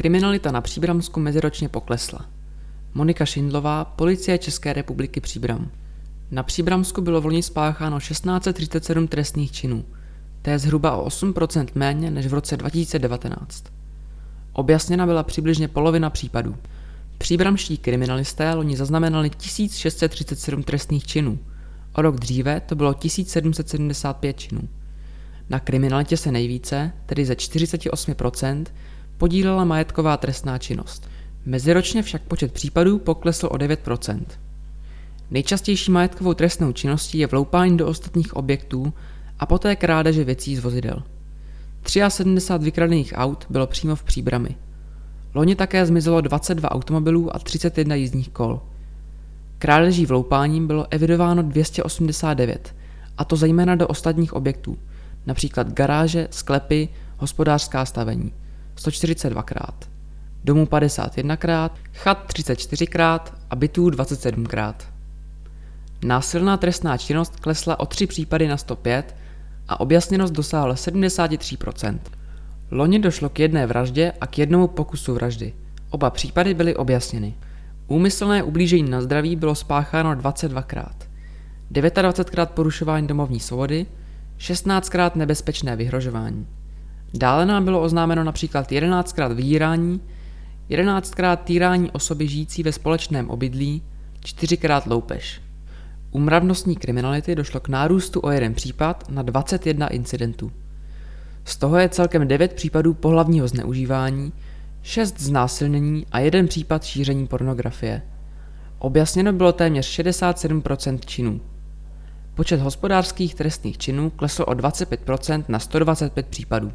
Kriminalita na Příbramsku meziročně poklesla. Monika Šindlová, Policie České republiky Příbram. Na Příbramsku bylo v spácháno 1637 trestných činů. To je zhruba o 8% méně než v roce 2019. Objasněna byla přibližně polovina případů. Příbramští kriminalisté loni zaznamenali 1637 trestných činů. O rok dříve to bylo 1775 činů. Na kriminalitě se nejvíce, tedy ze 48%, podílela majetková trestná činnost. Meziročně však počet případů poklesl o 9%. Nejčastější majetkovou trestnou činností je vloupání do ostatních objektů a poté krádeže věcí z vozidel. 73 vykradených aut bylo přímo v příbrami. Loni také zmizelo 22 automobilů a 31 jízdních kol. Krádeží vloupáním bylo evidováno 289, a to zejména do ostatních objektů, například garáže, sklepy, hospodářská stavení, 142krát, domů 51krát, chat 34krát a bytů 27krát. Násilná trestná činnost klesla o 3 případy na 105 a objasněnost dosáhla 73%. Loni došlo k jedné vraždě a k jednomu pokusu vraždy. Oba případy byly objasněny. Úmyslné ublížení na zdraví bylo spácháno 22krát. 29krát porušování domovní svobody, 16krát nebezpečné vyhrožování. Dále nám bylo oznámeno například 11krát vydírání, 11krát týrání osoby žijící ve společném obydlí, 4krát loupež. U mravnostní kriminality došlo k nárůstu o jeden případ na 21 incidentů. Z toho je celkem 9 případů pohlavního zneužívání, 6 znásilnění a jeden případ šíření pornografie. Objasněno bylo téměř 67% činů. Počet hospodářských trestných činů klesl o 25% na 125 případů.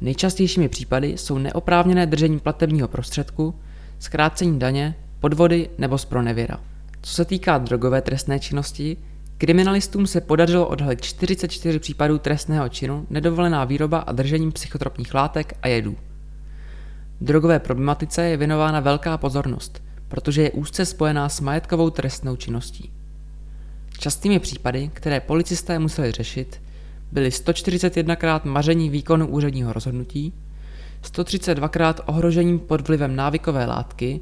Nejčastějšími případy jsou neoprávněné držení platebního prostředku, zkrácení daně, podvody nebo spronevěra. Co se týká drogové trestné činnosti, kriminalistům se podařilo odhalit 44 případů trestného činu, nedovolená výroba a držení psychotropních látek a jedů. Drogové problematice je věnována velká pozornost, protože je úzce spojená s majetkovou trestnou činností. Častými případy, které policisté museli řešit, byly 141krát maření výkonu úředního rozhodnutí, 132krát ohrožením pod vlivem návykové látky,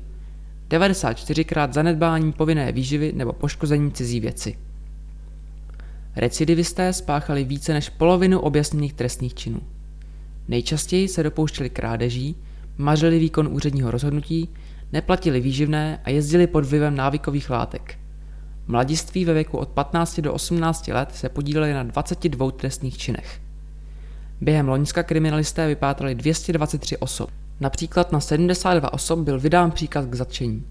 94krát zanedbání povinné výživy nebo poškození cizí věci. Recidivisté spáchali více než polovinu objasněných trestných činů. Nejčastěji se dopouštěli krádeží, mařili výkon úředního rozhodnutí, neplatili výživné a jezdili pod vlivem návykových látek. Mladiství ve věku od 15 do 18 let se podíleli na 22 trestných činech. Během loňska kriminalisté vypátrali 223 osob. Například na 72 osob byl vydán příkaz k zatčení.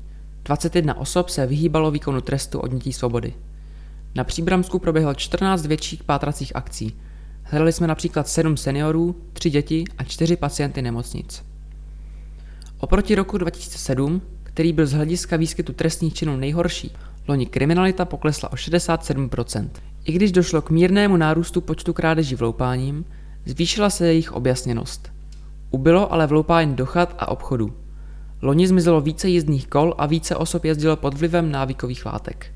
21 osob se vyhýbalo výkonu trestu odnětí svobody. Na Příbramsku proběhlo 14 větších pátracích akcí. Hledali jsme například 7 seniorů, 3 děti a 4 pacienty nemocnic. Oproti roku 2007, který byl z hlediska výskytu trestných činů nejhorší, loni kriminalita poklesla o 67%. I když došlo k mírnému nárůstu počtu krádeží vloupáním, zvýšila se jejich objasněnost. Ubylo ale vloupání do chat a obchodů. Loni zmizelo více jízdních kol a více osob jezdilo pod vlivem návykových látek.